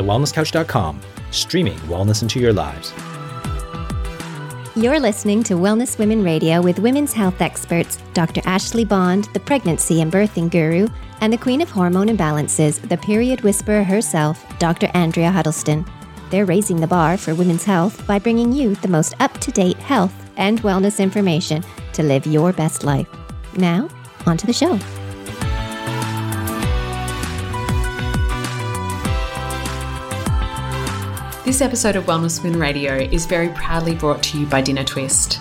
thewellnesscouch.com, streaming wellness into your lives. You're listening to Wellness Women Radio with women's health experts Dr. Ashley Bond, the pregnancy and birthing guru, and the queen of hormone imbalances, the period whisperer herself, Dr. Andrea Huddleston. They're raising the bar for women's health by bringing you the most up to date health and wellness information to live your best life. Now, on to the show. This episode of Wellness Women Radio is very proudly brought to you by Dinner Twist.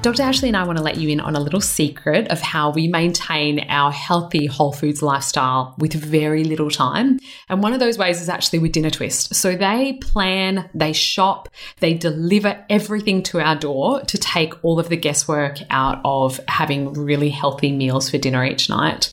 Dr. Ashley and I want to let you in on a little secret of how we maintain our healthy whole foods lifestyle with very little time. And one of those ways is actually with Dinner Twist. So they plan, they shop, they deliver everything to our door to take all of the guesswork out of having really healthy meals for dinner each night.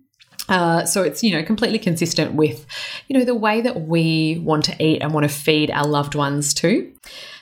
Uh, so it's you know completely consistent with you know the way that we want to eat and want to feed our loved ones too.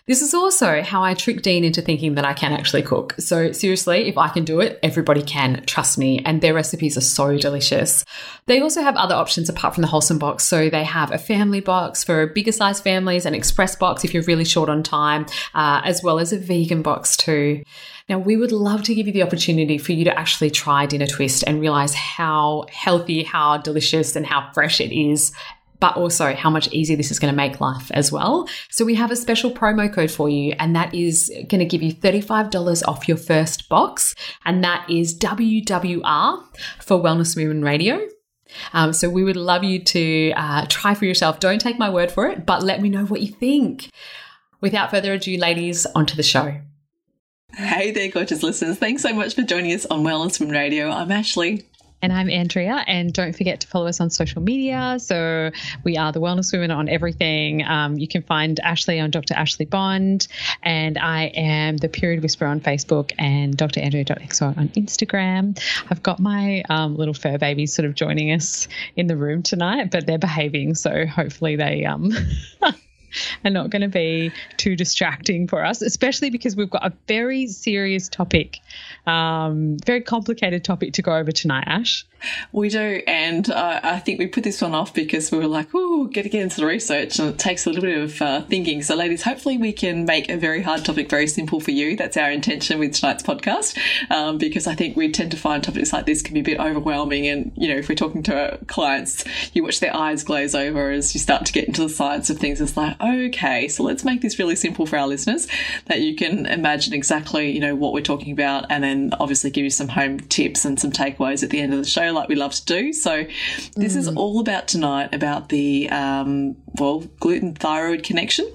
This is also how I trick Dean into thinking that I can actually cook. So, seriously, if I can do it, everybody can, trust me. And their recipes are so delicious. They also have other options apart from the wholesome box. So, they have a family box for bigger size families, an express box if you're really short on time, uh, as well as a vegan box too. Now, we would love to give you the opportunity for you to actually try Dinner Twist and realize how healthy, how delicious, and how fresh it is but also how much easier this is going to make life as well. So we have a special promo code for you, and that is going to give you $35 off your first box, and that is WWR for Wellness Movement Radio. Um, so we would love you to uh, try for yourself. Don't take my word for it, but let me know what you think. Without further ado, ladies, onto the show. Hey there, gorgeous listeners. Thanks so much for joining us on Wellness Women Radio. I'm Ashley. And I'm Andrea. And don't forget to follow us on social media. So we are the Wellness Women on everything. Um, you can find Ashley on Dr. Ashley Bond. And I am the Period Whisperer on Facebook and Dr. Andrea.xo on Instagram. I've got my um, little fur babies sort of joining us in the room tonight, but they're behaving. So hopefully they. Um, are not going to be too distracting for us, especially because we've got a very serious topic, um, very complicated topic to go over tonight, Ash. We do, and uh, I think we put this one off because we were like, "Oh, get to get into the research," and it takes a little bit of uh, thinking. So, ladies, hopefully we can make a very hard topic very simple for you. That's our intention with tonight's podcast, um, because I think we tend to find topics like this can be a bit overwhelming. And you know, if we're talking to clients, you watch their eyes glaze over as you start to get into the science of things. It's like, okay, so let's make this really simple for our listeners that you can imagine exactly, you know, what we're talking about, and then obviously give you some home tips and some takeaways at the end of the show like we love to do. So this mm. is all about tonight about the um, well gluten thyroid connection,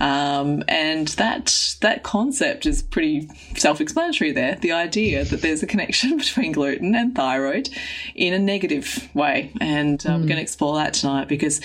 um, and that that concept is pretty self-explanatory. There, the idea that there's a connection between gluten and thyroid in a negative way, and uh, mm. we're going to explore that tonight because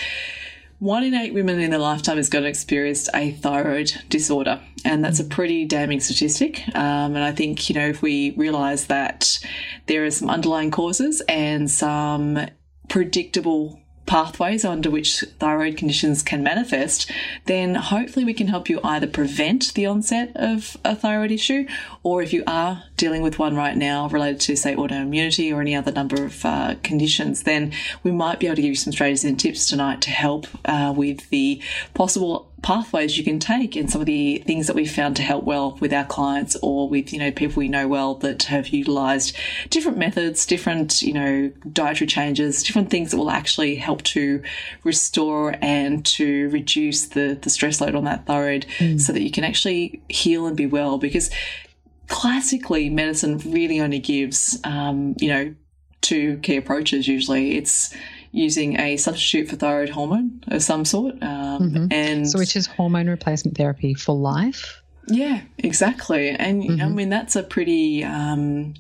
one in eight women in their lifetime is going to experience a thyroid disorder, and that's a pretty damning statistic. Um, and I think you know if we realise that there are some underlying causes and some predictable pathways under which thyroid conditions can manifest, then hopefully we can help you either prevent the onset of a thyroid issue, or if you are dealing with one right now related to, say, autoimmunity or any other number of uh, conditions, then we might be able to give you some strategies and tips tonight to help uh, with the possible pathways you can take and some of the things that we've found to help well with our clients or with you know people we know well that have utilized different methods different you know dietary changes different things that will actually help to restore and to reduce the the stress load on that thyroid mm. so that you can actually heal and be well because classically medicine really only gives um, you know two key approaches usually it's using a substitute for thyroid hormone of some sort. Um, mm-hmm. And so, which is hormone replacement therapy for life. Yeah, exactly. And mm-hmm. I mean, that's a pretty. Um,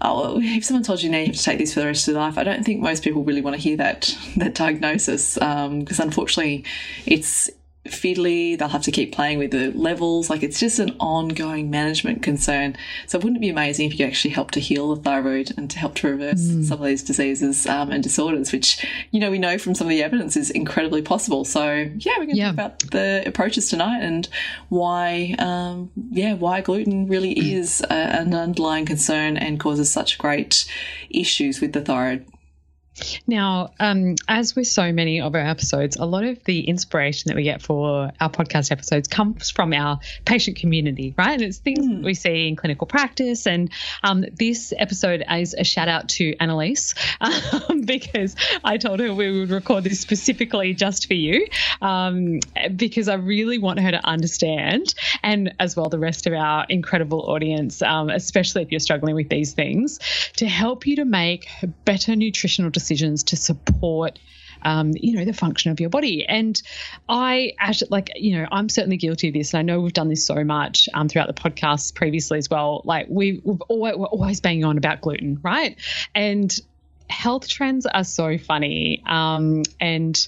oh, if someone told you now you have to take this for the rest of your life, I don't think most people really want to hear that that diagnosis because um, unfortunately, it's fiddly. They'll have to keep playing with the levels. Like it's just an ongoing management concern. So wouldn't it be amazing if you actually help to heal the thyroid and to help to reverse mm. some of these diseases um, and disorders, which, you know, we know from some of the evidence is incredibly possible. So yeah, we're going to yeah. talk about the approaches tonight and why, um, yeah, why gluten really is a, an underlying concern and causes such great issues with the thyroid. Now, um, as with so many of our episodes, a lot of the inspiration that we get for our podcast episodes comes from our patient community, right? And it's things mm. we see in clinical practice. And um, this episode is a shout out to Annalise um, because I told her we would record this specifically just for you um, because I really want her to understand, and as well the rest of our incredible audience, um, especially if you're struggling with these things, to help you to make better nutritional decisions decisions to support um, you know, the function of your body. And I, actually, like, you know, I'm certainly guilty of this. And I know we've done this so much um, throughout the podcast previously as well. Like, we, we've always, we're always banging on about gluten, right? And health trends are so funny. Um, and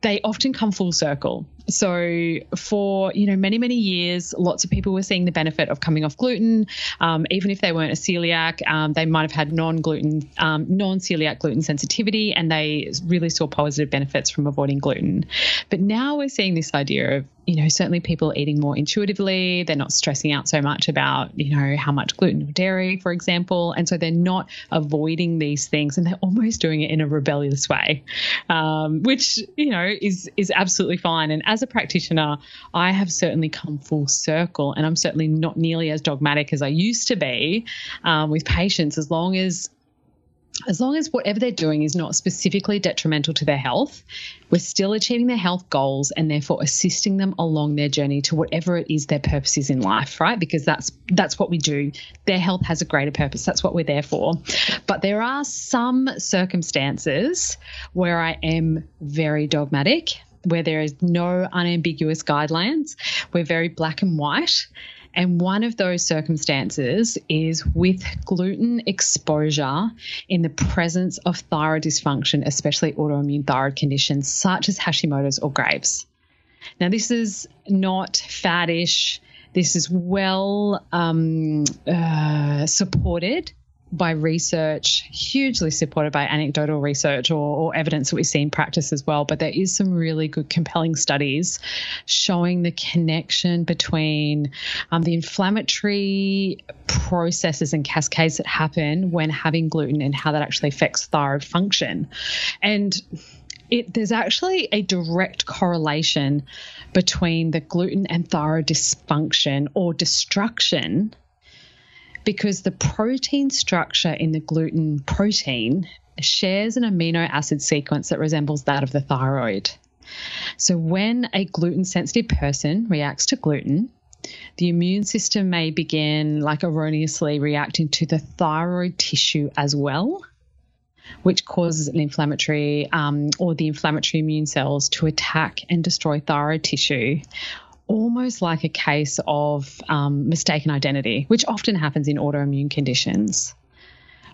they often come full circle. So for you know many many years, lots of people were seeing the benefit of coming off gluten, um, even if they weren't a celiac. Um, they might have had non gluten, um, non celiac gluten sensitivity, and they really saw positive benefits from avoiding gluten. But now we're seeing this idea of you know, certainly people eating more intuitively. They're not stressing out so much about, you know, how much gluten or dairy, for example. And so they're not avoiding these things and they're almost doing it in a rebellious way, um, which, you know, is, is absolutely fine. And as a practitioner, I have certainly come full circle and I'm certainly not nearly as dogmatic as I used to be um, with patients as long as as long as whatever they're doing is not specifically detrimental to their health, we're still achieving their health goals and therefore assisting them along their journey to whatever it is their purpose is in life, right? Because that's that's what we do. Their health has a greater purpose. That's what we're there for. But there are some circumstances where I am very dogmatic, where there is no unambiguous guidelines. We're very black and white. And one of those circumstances is with gluten exposure in the presence of thyroid dysfunction, especially autoimmune thyroid conditions such as Hashimoto's or Graves. Now, this is not faddish. This is well um, uh, supported by research, hugely supported by anecdotal research or, or, evidence that we see in practice as well. But there is some really good, compelling studies showing the connection between um, the inflammatory processes and cascades that happen when having gluten and how that actually affects thyroid function. And it, there's actually a direct correlation between the gluten and thyroid dysfunction or destruction because the protein structure in the gluten protein shares an amino acid sequence that resembles that of the thyroid. So, when a gluten sensitive person reacts to gluten, the immune system may begin like erroneously reacting to the thyroid tissue as well, which causes an inflammatory um, or the inflammatory immune cells to attack and destroy thyroid tissue almost like a case of um, mistaken identity, which often happens in autoimmune conditions.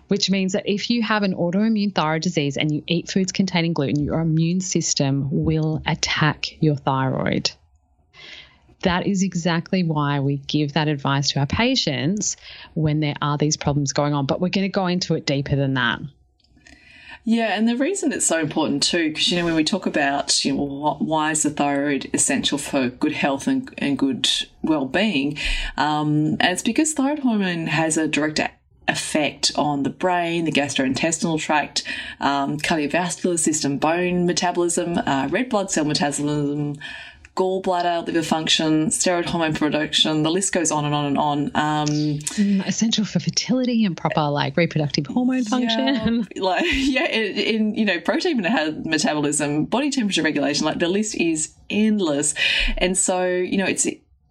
Which means that if you have an autoimmune thyroid disease and you eat foods containing gluten, your immune system will attack your thyroid. That is exactly why we give that advice to our patients when there are these problems going on. But we're going to go into it deeper than that. Yeah, and the reason it's so important too, because you know when we talk about you know why is the thyroid essential for good health and, and good well-being, um, and it's because thyroid hormone has a direct effect on the brain, the gastrointestinal tract, um, cardiovascular system, bone metabolism, uh, red blood cell metabolism, gallbladder, liver function, steroid hormone production. The list goes on and on and on. Um, mm, essential for fertility and proper like reproductive hormone function. Yeah, like yeah, in, in you know protein metabolism, body temperature regulation. Like the list is endless, and so you know it's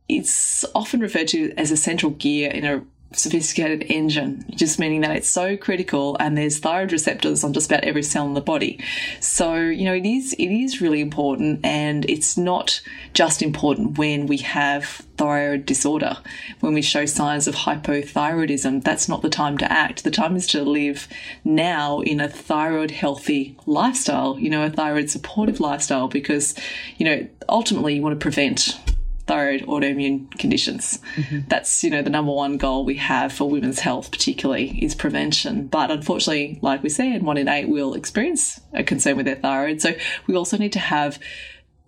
it's often referred to as a central gear in a sophisticated engine, just meaning that it's so critical and there's thyroid receptors on just about every cell in the body. So, you know, it is it is really important and it's not just important when we have thyroid disorder, when we show signs of hypothyroidism. That's not the time to act. The time is to live now in a thyroid healthy lifestyle, you know, a thyroid supportive lifestyle because, you know, ultimately you want to prevent thyroid autoimmune conditions. Mm-hmm. That's, you know, the number one goal we have for women's health, particularly, is prevention. But unfortunately, like we said, one in eight will experience a concern with their thyroid. So we also need to have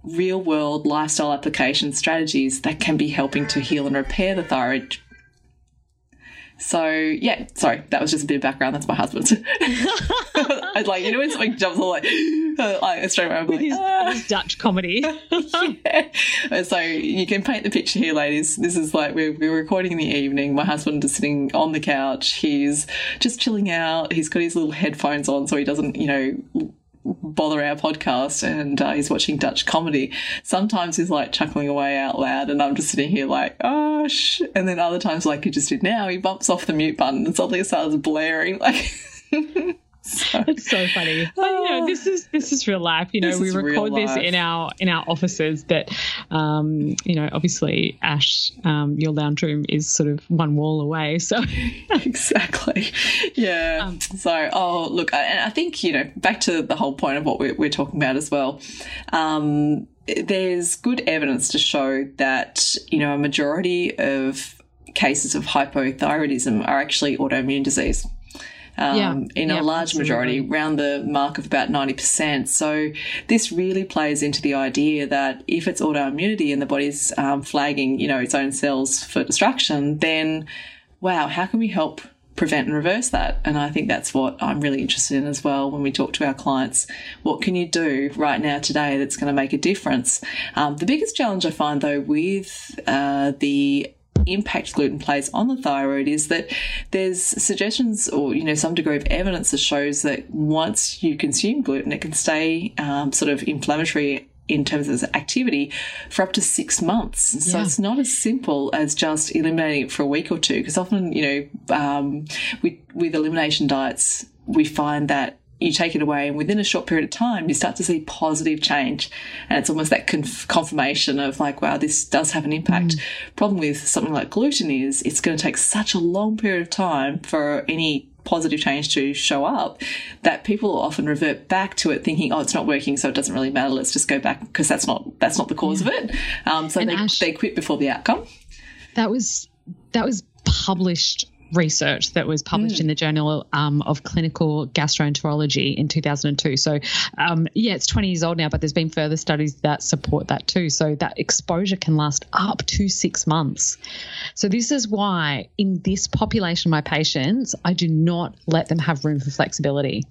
real world lifestyle application strategies that can be helping to heal and repair the thyroid so yeah, sorry, that was just a bit of background. That's my husband. I'd like you know when something jumps all like, uh, like straight away. I'm like, his, ah. his Dutch comedy. yeah. So you can paint the picture here, ladies. This is like we're, we're recording in the evening. My husband is sitting on the couch. He's just chilling out. He's got his little headphones on so he doesn't, you know, bother our podcast and uh, he's watching Dutch comedy. Sometimes he's like chuckling away out loud and I'm just sitting here like, oh, sh-. and then other times, like he just did now, he bumps off the mute button and suddenly it starts blaring. Like, So, it's so funny. But, you know, this is this is real life. You know, we record this in our in our offices, but um, you know, obviously, Ash, um, your lounge room is sort of one wall away. So exactly, yeah. Um, so, oh, look, and I think you know, back to the whole point of what we're, we're talking about as well. Um, there's good evidence to show that you know a majority of cases of hypothyroidism are actually autoimmune disease um, yeah, in yeah, a large absolutely. majority, around the mark of about 90%. So this really plays into the idea that if it's autoimmunity and the body's um, flagging, you know, its own cells for destruction, then wow, how can we help prevent and reverse that. And I think that's what I'm really interested in as well when we talk to our clients. What can you do right now today that's going to make a difference? Um, the biggest challenge I find though with uh, the impact gluten plays on the thyroid is that there's suggestions or you know some degree of evidence that shows that once you consume gluten it can stay um, sort of inflammatory in terms of activity for up to six months. So yeah. it's not as simple as just eliminating it for a week or two. Because often, you know, um, with, with elimination diets, we find that you take it away and within a short period of time you start to see positive change. And it's almost that conf- confirmation of like wow this does have an impact. Mm. problem with something like gluten is it's going to take such a long period of time for any positive change to show up that people often revert back to it thinking oh it's not working so it doesn't really matter. Let's just go back because that's not that's not the cause yeah. of it. Um, so they, Ash, they quit before the outcome. That was that was published research that was published mm. in the Journal um, of Clinical Gastroenterology in 2002. So, um, yeah, it's 20 years old now, but there's been further studies that support that too. So, that exposure can last up to six months. So, this is why in this population my patients, I do not let them have room for flexibility.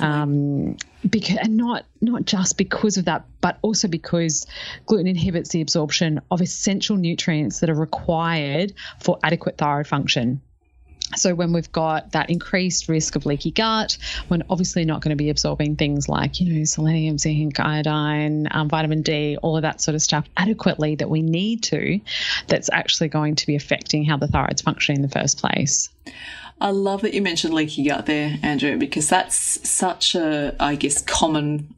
Um, because and not not just because of that, but also because gluten inhibits the absorption of essential nutrients that are required for adequate thyroid function. So when we've got that increased risk of leaky gut, we're obviously not going to be absorbing things like you know selenium, zinc, iodine, um, vitamin D, all of that sort of stuff adequately that we need to. That's actually going to be affecting how the thyroid's functioning in the first place. I love that you mentioned leaky gut there, Andrea, because that's such a, I guess, common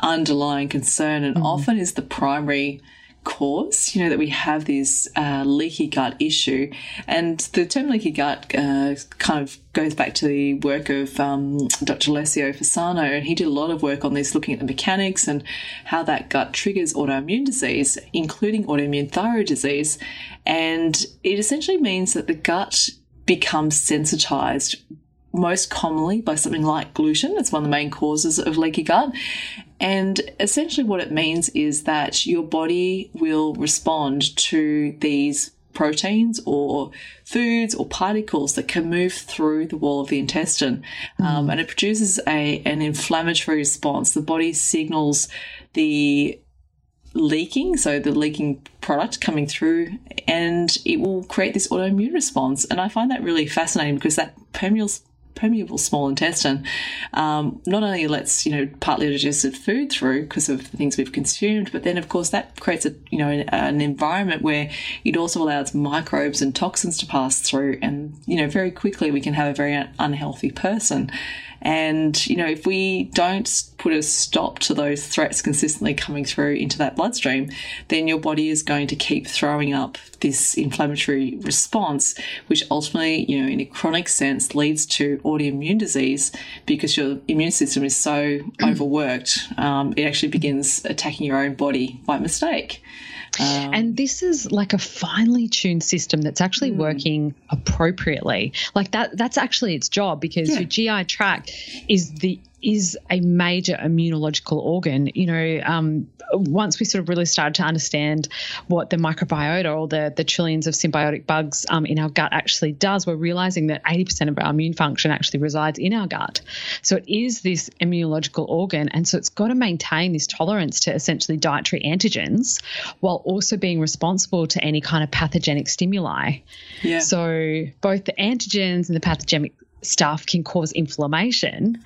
underlying concern and mm. often is the primary cause, you know, that we have this uh, leaky gut issue. And the term leaky gut uh, kind of goes back to the work of um, Dr. Alessio Fasano, and he did a lot of work on this, looking at the mechanics and how that gut triggers autoimmune disease, including autoimmune thyroid disease. And it essentially means that the gut becomes sensitized most commonly by something like gluten. It's one of the main causes of leaky gut. And essentially, what it means is that your body will respond to these proteins or foods or particles that can move through the wall of the intestine. Mm. Um, and it produces a, an inflammatory response. The body signals the leaking, so the leaking product coming through, and it will create this autoimmune response. And I find that really fascinating because that permeates permeable small intestine um, not only lets you know partly digested food through because of the things we've consumed, but then of course that creates a you know an, an environment where it also allows microbes and toxins to pass through, and you know very quickly we can have a very unhealthy person. And, you know, if we don't put a stop to those threats consistently coming through into that bloodstream, then your body is going to keep throwing up this inflammatory response, which ultimately, you know, in a chronic sense leads to autoimmune disease because your immune system is so overworked, um, it actually begins attacking your own body by mistake. Um, and this is like a finely tuned system that's actually mm. working appropriately. Like that that's actually its job because yeah. your GI tract is the is a major immunological organ. You know, um, once we sort of really started to understand what the microbiota or the, the trillions of symbiotic bugs um, in our gut actually does, we're realizing that 80% of our immune function actually resides in our gut. So it is this immunological organ. And so it's got to maintain this tolerance to essentially dietary antigens while also being responsible to any kind of pathogenic stimuli. Yeah. So both the antigens and the pathogenic stuff can cause inflammation.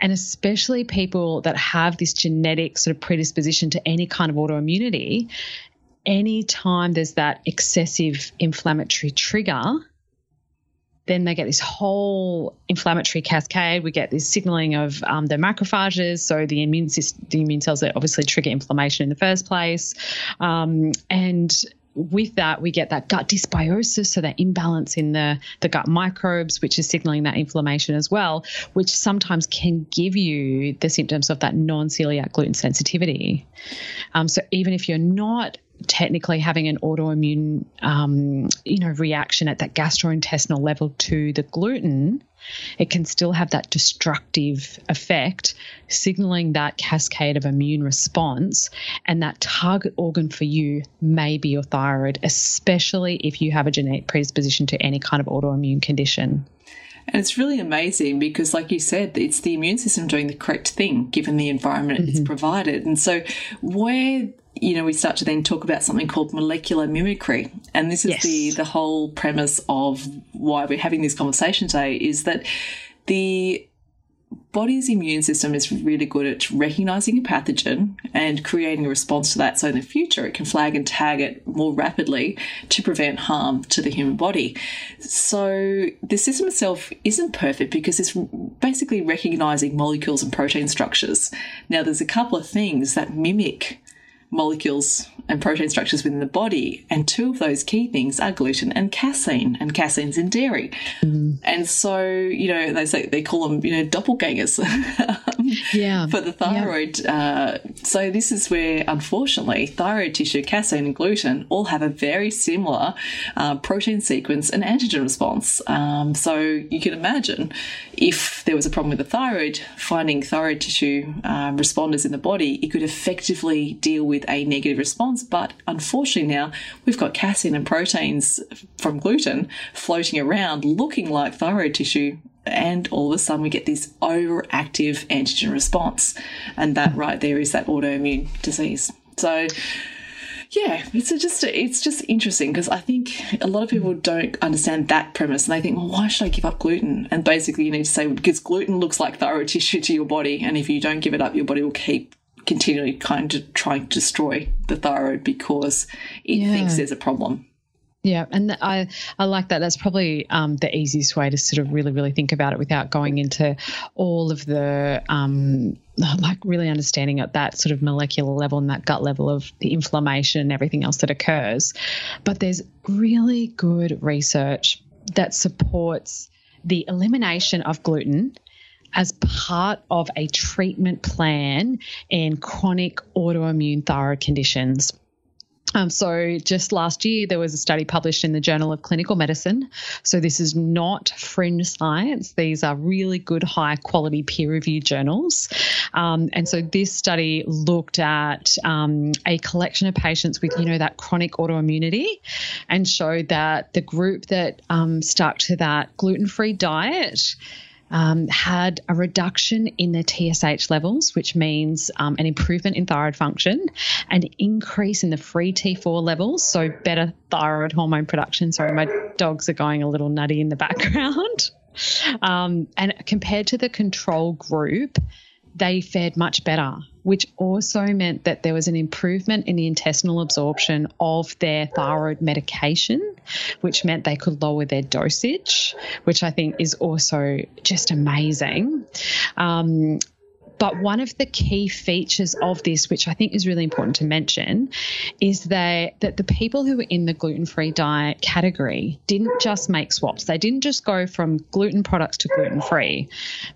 And especially people that have this genetic sort of predisposition to any kind of autoimmunity, anytime there's that excessive inflammatory trigger, then they get this whole inflammatory cascade. We get this signaling of um, the macrophages, so the immune system, the immune cells that obviously trigger inflammation in the first place, um, and with that, we get that gut dysbiosis, so that imbalance in the, the gut microbes, which is signaling that inflammation as well, which sometimes can give you the symptoms of that non celiac gluten sensitivity. Um, so even if you're not technically having an autoimmune, um, you know, reaction at that gastrointestinal level to the gluten, it can still have that destructive effect, signaling that cascade of immune response. And that target organ for you may be your thyroid, especially if you have a genetic predisposition to any kind of autoimmune condition. And it's really amazing because, like you said, it's the immune system doing the correct thing given the environment mm-hmm. it's provided. And so, where you know, we start to then talk about something called molecular mimicry. And this is yes. the, the whole premise of why we're having this conversation today is that the body's immune system is really good at recognizing a pathogen and creating a response to that. So in the future, it can flag and tag it more rapidly to prevent harm to the human body. So the system itself isn't perfect because it's basically recognizing molecules and protein structures. Now, there's a couple of things that mimic molecules and protein structures within the body. And two of those key things are gluten and casein, and casein's in dairy. Mm. And so, you know, they say they call them, you know, doppelgangers yeah. for the thyroid. Yeah. Uh, so this is where, unfortunately, thyroid tissue, casein, and gluten all have a very similar uh, protein sequence and antigen response. Um, so you can imagine if there was a problem with the thyroid, finding thyroid tissue um, responders in the body, it could effectively deal with a negative response. But unfortunately, now we've got casein and proteins from gluten floating around looking like thyroid tissue. And all of a sudden, we get this overactive antigen response. And that right there is that autoimmune disease. So, yeah, it's just it's just interesting because I think a lot of people don't understand that premise and they think, well, why should I give up gluten? And basically, you need to say because gluten looks like thyroid tissue to your body, and if you don't give it up, your body will keep continually kind of trying to destroy the thyroid because it yeah. thinks there's a problem. Yeah, and I I like that. That's probably um, the easiest way to sort of really really think about it without going into all of the um, like really understanding at that sort of molecular level and that gut level of the inflammation and everything else that occurs. But there's really good research that supports the elimination of gluten as part of a treatment plan in chronic autoimmune thyroid conditions. Um, so, just last year, there was a study published in the Journal of Clinical Medicine. So, this is not fringe science. These are really good, high quality peer reviewed journals. Um, and so, this study looked at um, a collection of patients with, you know, that chronic autoimmunity and showed that the group that um, stuck to that gluten free diet um, had a reduction in their TSH levels, which means um, an improvement in thyroid function, an increase in the free T4 levels, so better thyroid hormone production. Sorry, my dogs are going a little nutty in the background. Um, and compared to the control group, they fared much better, which also meant that there was an improvement in the intestinal absorption of their thyroid medication, which meant they could lower their dosage, which I think is also just amazing. Um, but one of the key features of this, which I think is really important to mention, is that, that the people who were in the gluten free diet category didn't just make swaps. They didn't just go from gluten products to gluten free,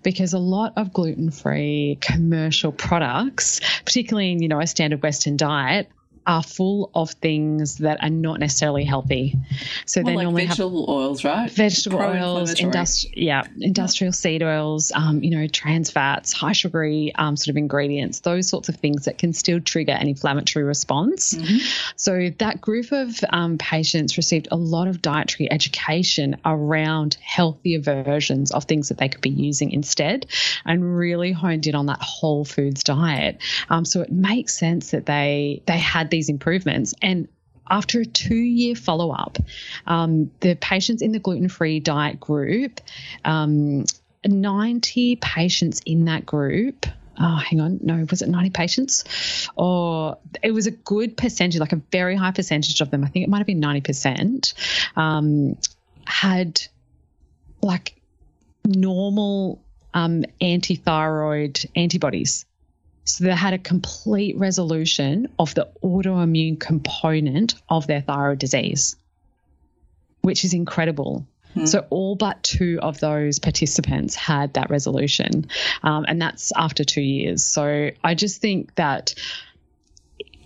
because a lot of gluten free commercial products, particularly in you know a standard Western diet, are full of things that are not necessarily healthy. So they like normally vegetable have oils, right? Vegetable oils, industri- yeah, industrial seed oils, um, you know, trans fats, high sugary um, sort of ingredients, those sorts of things that can still trigger an inflammatory response. Mm-hmm. So that group of um, patients received a lot of dietary education around healthier versions of things that they could be using instead, and really honed in on that whole foods diet. Um, so it makes sense that they they had the these improvements. And after a two year follow up, um, the patients in the gluten free diet group, um, 90 patients in that group. Oh, hang on. No, was it 90 patients? Or it was a good percentage, like a very high percentage of them. I think it might have been 90%, um, had like normal um, anti thyroid antibodies. So they had a complete resolution of the autoimmune component of their thyroid disease, which is incredible. Hmm. So, all but two of those participants had that resolution, um, and that's after two years. So, I just think that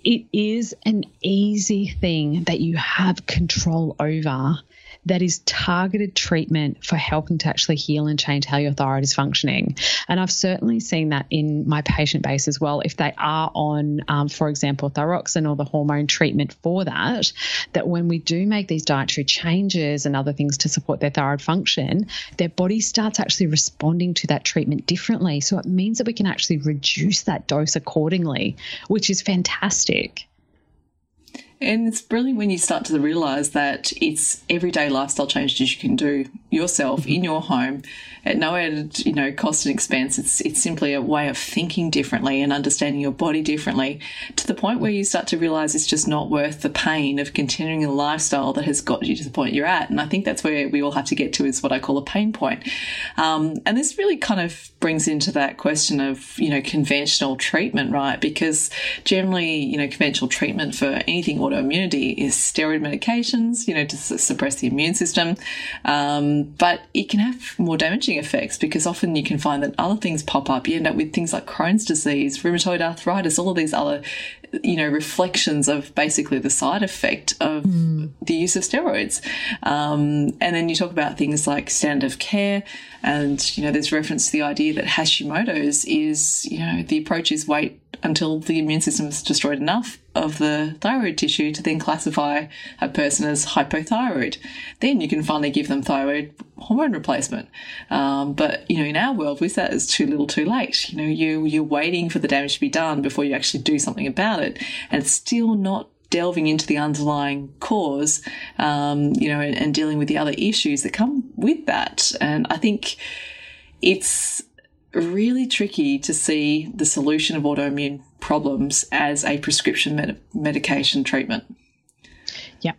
it is an easy thing that you have control over that is targeted treatment for helping to actually heal and change how your thyroid is functioning. And I've certainly seen that in my patient base as well. If they are on, um, for example, thyroxine or the hormone treatment for that, that when we do make these dietary changes and other things to support their thyroid function, their body starts actually responding to that treatment differently. So it means that we can actually reduce that dose accordingly, which is fantastic. And it's brilliant when you start to realize that it's everyday lifestyle changes you can do yourself in your home at no added, you know, cost and expense. It's it's simply a way of thinking differently and understanding your body differently to the point where you start to realize it's just not worth the pain of continuing a lifestyle that has got you to the point you're at. And I think that's where we all have to get to is what I call a pain point. Um, and this really kind of brings into that question of, you know, conventional treatment, right? Because generally, you know, conventional treatment for anything autoimmunity is steroid medications, you know, to suppress the immune system. Um, but it can have more damaging effects because often you can find that other things pop up. You end up with things like Crohn's disease, rheumatoid arthritis, all of these other, you know, reflections of basically the side effect of mm. the use of steroids. Um, and then you talk about things like standard of care, and you know, there's reference to the idea that Hashimoto's is, you know, the approach is wait until the immune system is destroyed enough of the thyroid tissue to then classify a person as hypothyroid. Then you can finally give them thyroid hormone replacement. Um, but you know, in our world, we say it's too little, too late. You know, you you're waiting for the damage to be done before you actually do something about it, and it's still not delving into the underlying cause, um, you know, and, and dealing with the other issues that come with that. And I think it's really tricky to see the solution of autoimmune problems as a prescription med- medication treatment. Yeah.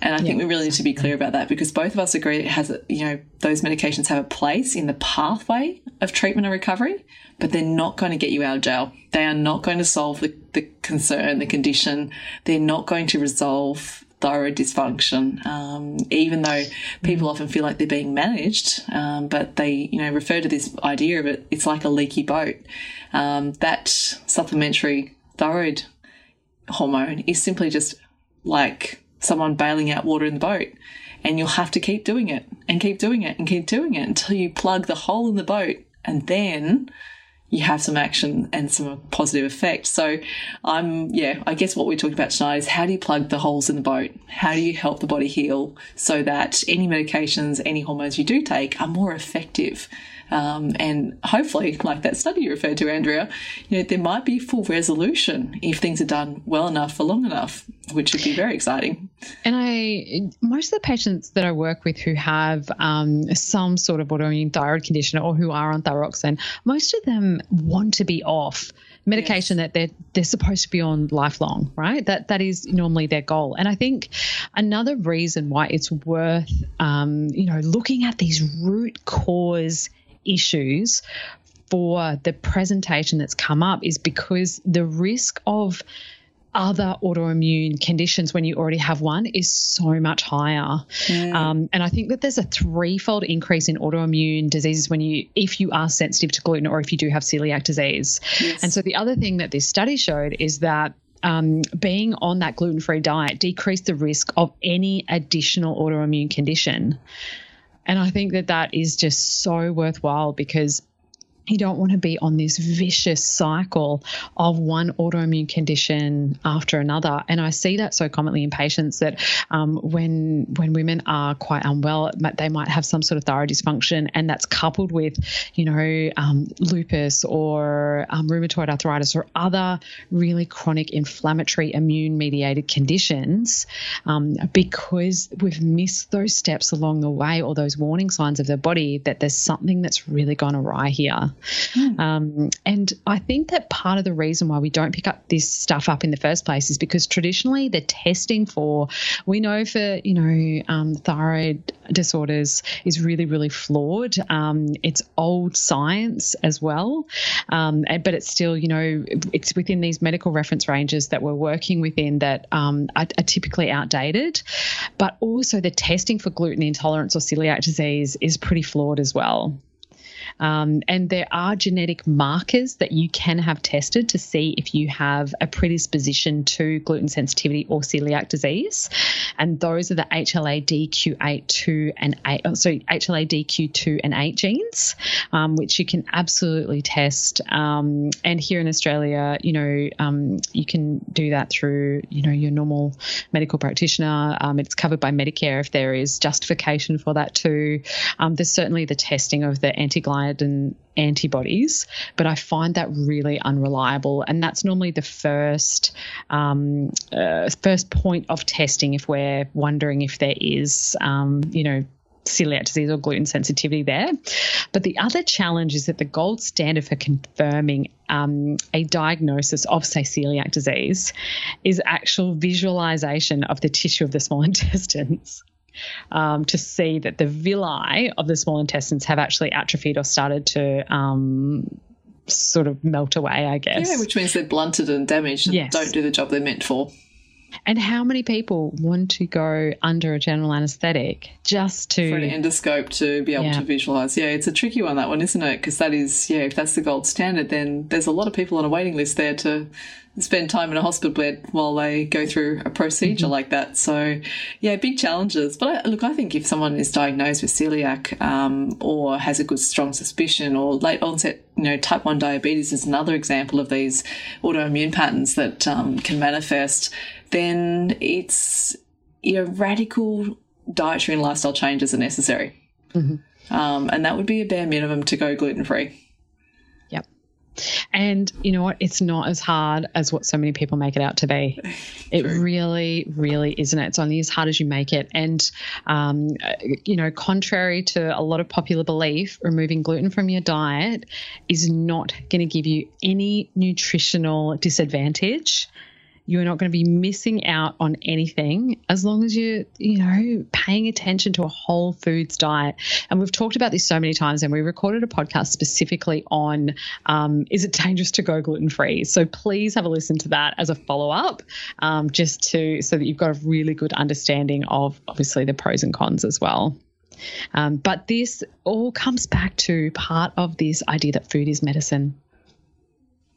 And I think we really need to be clear about that because both of us agree it has, you know, those medications have a place in the pathway of treatment and recovery, but they're not going to get you out of jail. They are not going to solve the, the concern, the condition. They're not going to resolve thyroid dysfunction, um, even though people often feel like they're being managed, um, but they, you know, refer to this idea of it, it's like a leaky boat. Um, that supplementary thyroid hormone is simply just like someone bailing out water in the boat. And you'll have to keep doing it and keep doing it and keep doing it until you plug the hole in the boat. And then you have some action and some positive effect. So I'm, yeah, I guess what we're talking about tonight is how do you plug the holes in the boat? How do you help the body heal so that any medications, any hormones you do take are more effective Um, and hopefully, like that study you referred to, Andrea, you know, there might be full resolution if things are done well enough for long enough, which would be very exciting. And I, most of the patients that I work with who have um, some sort of autoimmune thyroid condition or who are on thyroxine, most of them want to be off medication yes. that they're they're supposed to be on lifelong, right? That that is normally their goal. And I think another reason why it's worth um, you know looking at these root cause issues for the presentation that's come up is because the risk of other autoimmune conditions when you already have one is so much higher. Mm. Um, and I think that there's a threefold increase in autoimmune diseases when you, if you are sensitive to gluten or if you do have celiac disease. Yes. And so the other thing that this study showed is that um, being on that gluten free diet decreased the risk of any additional autoimmune condition. And I think that that is just so worthwhile because you don't want to be on this vicious cycle of one autoimmune condition after another. And I see that so commonly in patients that um, when when women are quite unwell, they might have some sort of thyroid dysfunction, and that's coupled with, you know, um, lupus or um, rheumatoid arthritis or other really chronic inflammatory immune mediated conditions, um, because we've missed those steps along the way or those warning signs of the body that there's something that's really gone awry here. Mm. Um, and I think that part of the reason why we don't pick up this stuff up in the first place is because traditionally the testing for, we know for, you know, um, thyroid disorders is really, really flawed. Um, it's old science as well, um, but it's still, you know, it's within these medical reference ranges that we're working within that um, are, are typically outdated. But also the testing for gluten intolerance or celiac disease is pretty flawed as well. Um, and there are genetic markers that you can have tested to see if you have a predisposition to gluten sensitivity or celiac disease. And those are the HLA-DQ8, 2 and 8, oh, sorry, HLA-DQ2 and 8 genes, um, which you can absolutely test. Um, and here in Australia, you know, um, you can do that through, you know, your normal medical practitioner. Um, it's covered by Medicare if there is justification for that too. Um, there's certainly the testing of the anti-gliadin and antibodies, but I find that really unreliable. And that's normally the first um, uh, first point of testing if we're wondering if there is, um, you know, celiac disease or gluten sensitivity there. But the other challenge is that the gold standard for confirming um, a diagnosis of, say, celiac disease is actual visualization of the tissue of the small intestines um, to see that the villi of the small intestines have actually atrophied or started to um, sort of melt away, I guess. Yeah, which means they're blunted and damaged and yes. don't do the job they're meant for. And how many people want to go under a general anesthetic just to for an endoscope to be able yeah. to visualize? Yeah, it's a tricky one that one, isn't it? Because that is yeah, if that's the gold standard, then there's a lot of people on a waiting list there to spend time in a hospital bed while they go through a procedure mm-hmm. like that. So, yeah, big challenges. But I, look, I think if someone is diagnosed with celiac um, or has a good strong suspicion or late onset, you know, type 1 diabetes is another example of these autoimmune patterns that um, can manifest, then it's, you know, radical dietary and lifestyle changes are necessary. Mm-hmm. Um, and that would be a bare minimum to go gluten free. And you know what? It's not as hard as what so many people make it out to be. It really, really isn't. It's only as hard as you make it. And, um, you know, contrary to a lot of popular belief, removing gluten from your diet is not going to give you any nutritional disadvantage you're not going to be missing out on anything as long as you're, you know, paying attention to a whole foods diet. And we've talked about this so many times, and we recorded a podcast specifically on um, is it dangerous to go gluten free? So please have a listen to that as a follow up, um, just to so that you've got a really good understanding of obviously the pros and cons as well. Um, but this all comes back to part of this idea that food is medicine.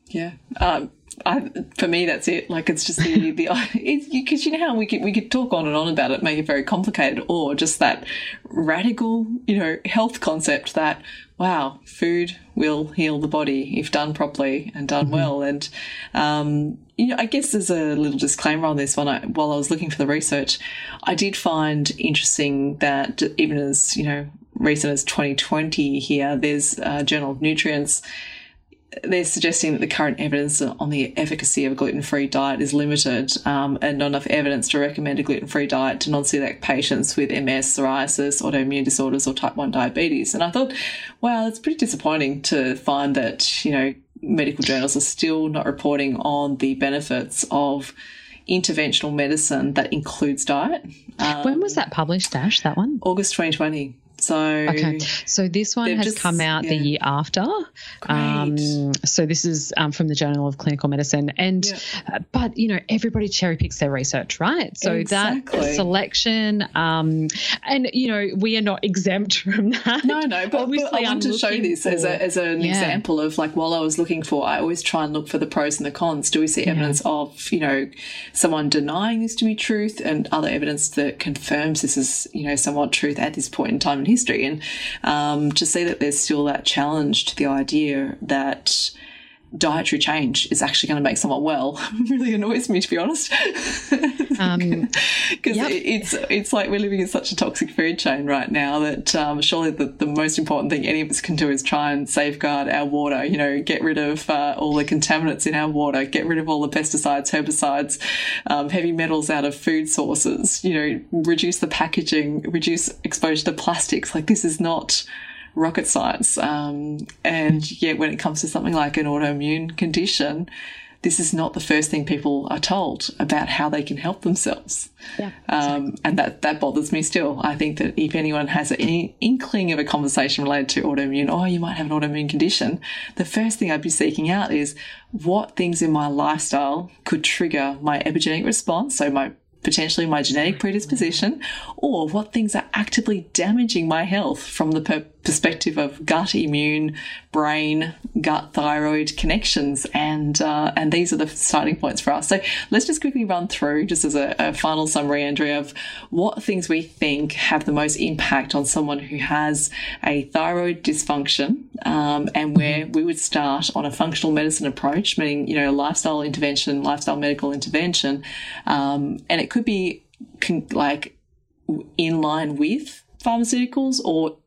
Yeah. Um, I, for me, that's it. Like it's just the the because you know how we could we could talk on and on about it, make it very complicated, or just that radical, you know, health concept that wow, food will heal the body if done properly and done mm-hmm. well. And um, you know, I guess there's a little disclaimer on this one. I, while I was looking for the research, I did find interesting that even as you know recent as 2020 here, there's a Journal of Nutrients they're suggesting that the current evidence on the efficacy of a gluten free diet is limited um, and not enough evidence to recommend a gluten free diet to non celiac patients with MS, psoriasis, autoimmune disorders, or type 1 diabetes. And I thought, wow, it's pretty disappointing to find that, you know, medical journals are still not reporting on the benefits of interventional medicine that includes diet. Um, when was that published, Ash, that one? August 2020. So okay, so this one has just, come out yeah. the year after. Um, so this is um, from the Journal of Clinical Medicine, and yeah. uh, but you know everybody cherry picks their research, right? So exactly. that selection, um, and you know we are not exempt from that. No, no, but, Obviously, but I want to show this for, as, a, as an yeah. example of like while I was looking for, I always try and look for the pros and the cons. Do we see evidence of you know someone denying this to be truth, and other evidence that confirms this is you know somewhat truth at this point in time history. And um, to see that there's still that challenge to the idea that dietary change is actually going to make someone well really annoys me to be honest because um, yep. it's it's like we're living in such a toxic food chain right now that um, surely the, the most important thing any of us can do is try and safeguard our water you know get rid of uh, all the contaminants in our water get rid of all the pesticides herbicides um, heavy metals out of food sources you know reduce the packaging reduce exposure to plastics like this is not rocket science. Um, and yet, when it comes to something like an autoimmune condition, this is not the first thing people are told about how they can help themselves. Yeah, um, and that, that bothers me still. I think that if anyone has any inkling of a conversation related to autoimmune, oh, you might have an autoimmune condition, the first thing I'd be seeking out is what things in my lifestyle could trigger my epigenetic response, so my potentially my genetic predisposition, or what things are actively damaging my health from the per- perspective of gut, immune, brain, gut, thyroid connections, and uh, and these are the starting points for us. So let's just quickly run through, just as a, a final summary, Andrea, of what things we think have the most impact on someone who has a thyroid dysfunction, um, and where we would start on a functional medicine approach, meaning you know lifestyle intervention, lifestyle medical intervention, um, and it could be con- like in line with pharmaceuticals or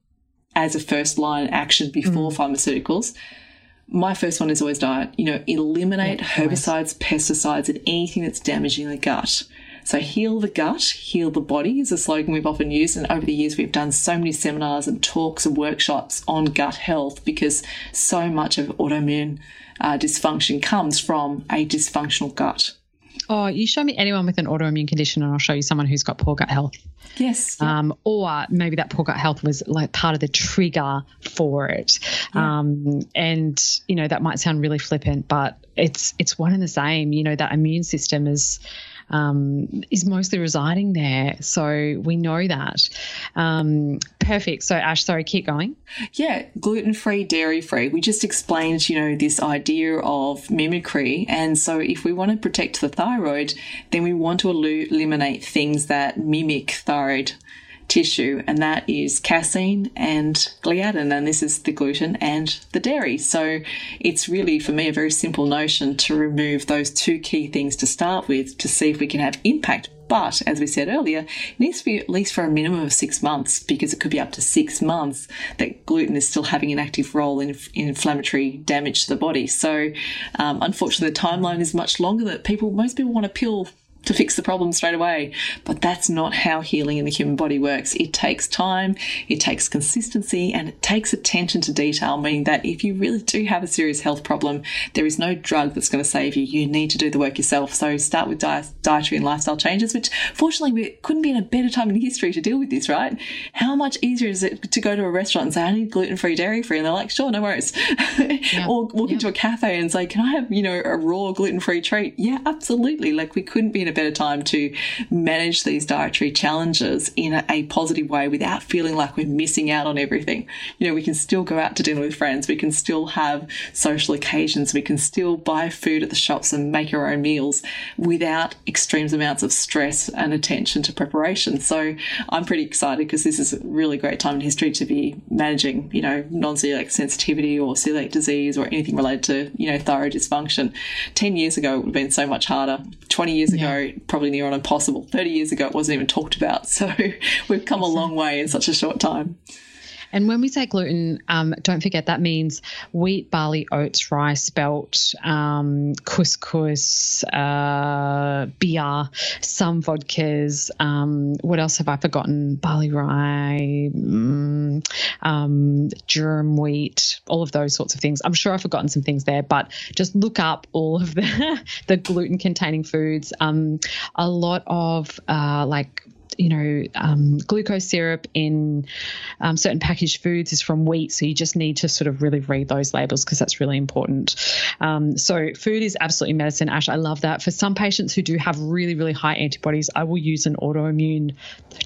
as a first line action before mm. pharmaceuticals. My first one is always diet. You know, eliminate yeah, herbicides, pesticides, and anything that's damaging the gut. So heal the gut, heal the body is a slogan we've often used. And over the years, we've done so many seminars and talks and workshops on gut health because so much of autoimmune uh, dysfunction comes from a dysfunctional gut. Oh, you show me anyone with an autoimmune condition, and I'll show you someone who's got poor gut health. Yes. Yeah. Um, or maybe that poor gut health was like part of the trigger for it. Yeah. Um, and you know that might sound really flippant, but it's it's one and the same. You know that immune system is um, is mostly residing there. So we know that. Um, perfect. So, Ash, sorry, keep going. Yeah, gluten free, dairy free. We just explained, you know, this idea of mimicry. And so, if we want to protect the thyroid, then we want to eliminate things that mimic thyroid tissue, and that is casein and gliadin, and this is the gluten and the dairy. So it's really, for me, a very simple notion to remove those two key things to start with to see if we can have impact. But as we said earlier, it needs to be at least for a minimum of six months because it could be up to six months that gluten is still having an active role in, in inflammatory damage to the body. So, um, unfortunately, the timeline is much longer that people, most people want a pill to fix the problem straight away. But that's not how healing in the human body works. It takes time, it takes consistency, and it takes attention to detail, meaning that if you really do have a serious health problem, there is no drug that's going to save you. You need to do the work yourself. So start with dietary and lifestyle changes, which fortunately we couldn't be in a better time in history to deal with this, right? How much easier is it to go to a restaurant and say, I need gluten free, dairy free? And they're like, sure, no worries. Yeah. or walk yeah. into a cafe and say, can I have, you know, a raw gluten free treat? Yeah, absolutely. Like we couldn't be in a better time to manage these dietary challenges in a, a positive way without feeling like we're missing out on everything. You know, we can still go out to dinner with friends, we can still have social occasions, we can still buy food at the shops and make our own meals without extreme amounts of stress and attention to preparation. So I'm pretty excited because this is a really great time in history to be managing, you know, non-celiac sensitivity or celiac disease or anything related to, you know, thyroid dysfunction. 10 years ago, it would have been so much harder. 20 years yeah. ago, probably near on impossible. 30 years ago, it wasn't even talked about. So we've come a long way in such a short time. And when we say gluten, um, don't forget that means wheat, barley, oats, rice, spelt, um, couscous, uh, beer, some vodkas. Um, what else have I forgotten? Barley rye, mm, um, germ wheat, all of those sorts of things. I'm sure I've forgotten some things there, but just look up all of the, the gluten containing foods. Um, a lot of uh, like you know, um, glucose syrup in um, certain packaged foods is from wheat. So you just need to sort of really read those labels because that's really important. Um, so food is absolutely medicine, Ash. I love that. For some patients who do have really, really high antibodies, I will use an autoimmune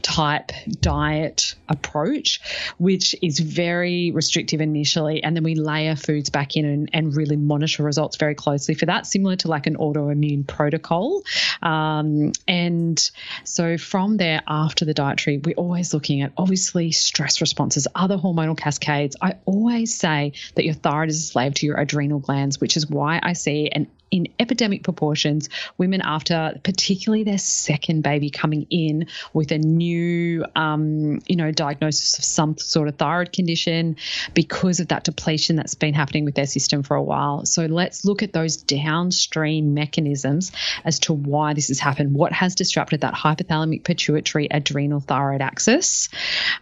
type diet approach, which is very restrictive initially. And then we layer foods back in and, and really monitor results very closely for that, similar to like an autoimmune protocol. Um, and so from there, after the dietary, we're always looking at obviously stress responses, other hormonal cascades. I always say that your thyroid is a slave to your adrenal glands, which is why I see an in epidemic proportions women after particularly their second baby coming in with a new um, you know diagnosis of some sort of thyroid condition because of that depletion that's been happening with their system for a while so let's look at those downstream mechanisms as to why this has happened what has disrupted that hypothalamic pituitary adrenal thyroid axis.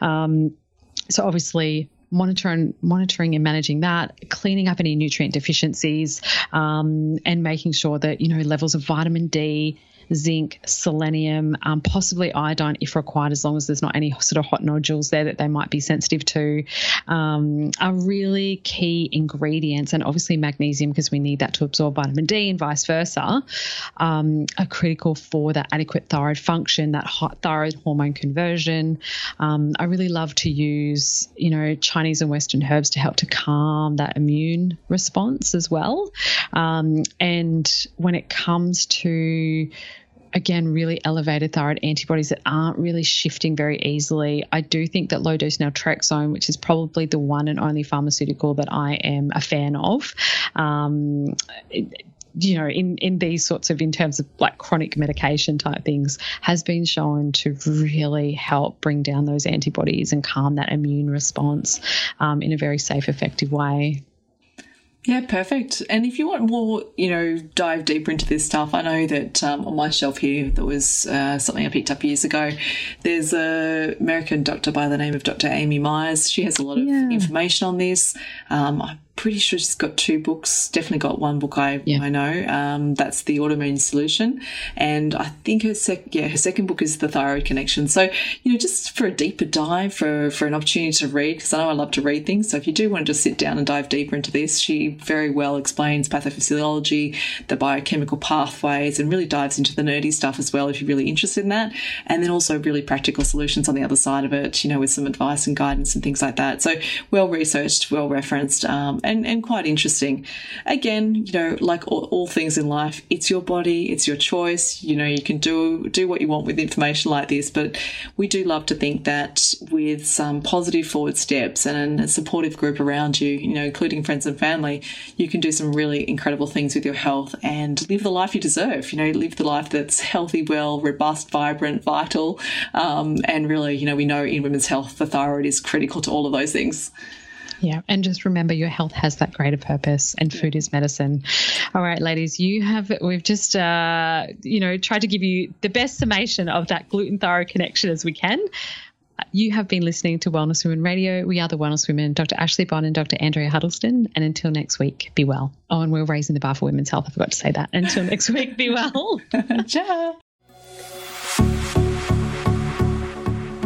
Um, so obviously monitoring, monitoring and managing that, cleaning up any nutrient deficiencies, um, and making sure that you know levels of vitamin D zinc, selenium, um, possibly iodine if required, as long as there's not any sort of hot nodules there that they might be sensitive to, um, are really key ingredients. And obviously, magnesium, because we need that to absorb vitamin D and vice versa, um, are critical for that adequate thyroid function, that hot thyroid hormone conversion. Um, I really love to use, you know, Chinese and Western herbs to help to calm that immune response as well. Um, and when it comes to again, really elevated thyroid antibodies that aren't really shifting very easily. I do think that low dose naltrexone, which is probably the one and only pharmaceutical that I am a fan of, um, you know, in, in these sorts of, in terms of like chronic medication type things, has been shown to really help bring down those antibodies and calm that immune response um, in a very safe, effective way. Yeah, perfect. And if you want more, you know, dive deeper into this stuff, I know that um, on my shelf here, there was uh, something I picked up years ago. There's a American doctor by the name of Dr. Amy Myers. She has a lot of yeah. information on this. Um, I pretty sure she's got two books. Definitely got one book I yeah. I know. Um, that's the autoimmune solution, and I think her sec yeah her second book is the thyroid connection. So you know just for a deeper dive for for an opportunity to read because I know I love to read things. So if you do want to just sit down and dive deeper into this, she very well explains pathophysiology, the biochemical pathways, and really dives into the nerdy stuff as well if you're really interested in that. And then also really practical solutions on the other side of it. You know with some advice and guidance and things like that. So well researched, well referenced. Um, and, and quite interesting. Again, you know, like all, all, things in life, it's your body, it's your choice. You know, you can do do what you want with information like this, but we do love to think that with some positive forward steps and a supportive group around you, you know, including friends and family, you can do some really incredible things with your health and live the life you deserve. You know, live the life that's healthy, well, robust, vibrant, vital, um, and really, you know, we know in women's health the thyroid is critical to all of those things. Yeah. And just remember your health has that greater purpose and food is medicine. All right, ladies, you have, we've just, uh, you know, tried to give you the best summation of that gluten thyroid connection as we can. You have been listening to Wellness Women Radio. We are the Wellness Women, Dr. Ashley Bond and Dr. Andrea Huddleston. And until next week, be well. Oh, and we're raising the bar for women's health. I forgot to say that. Until next week, be well. Ciao.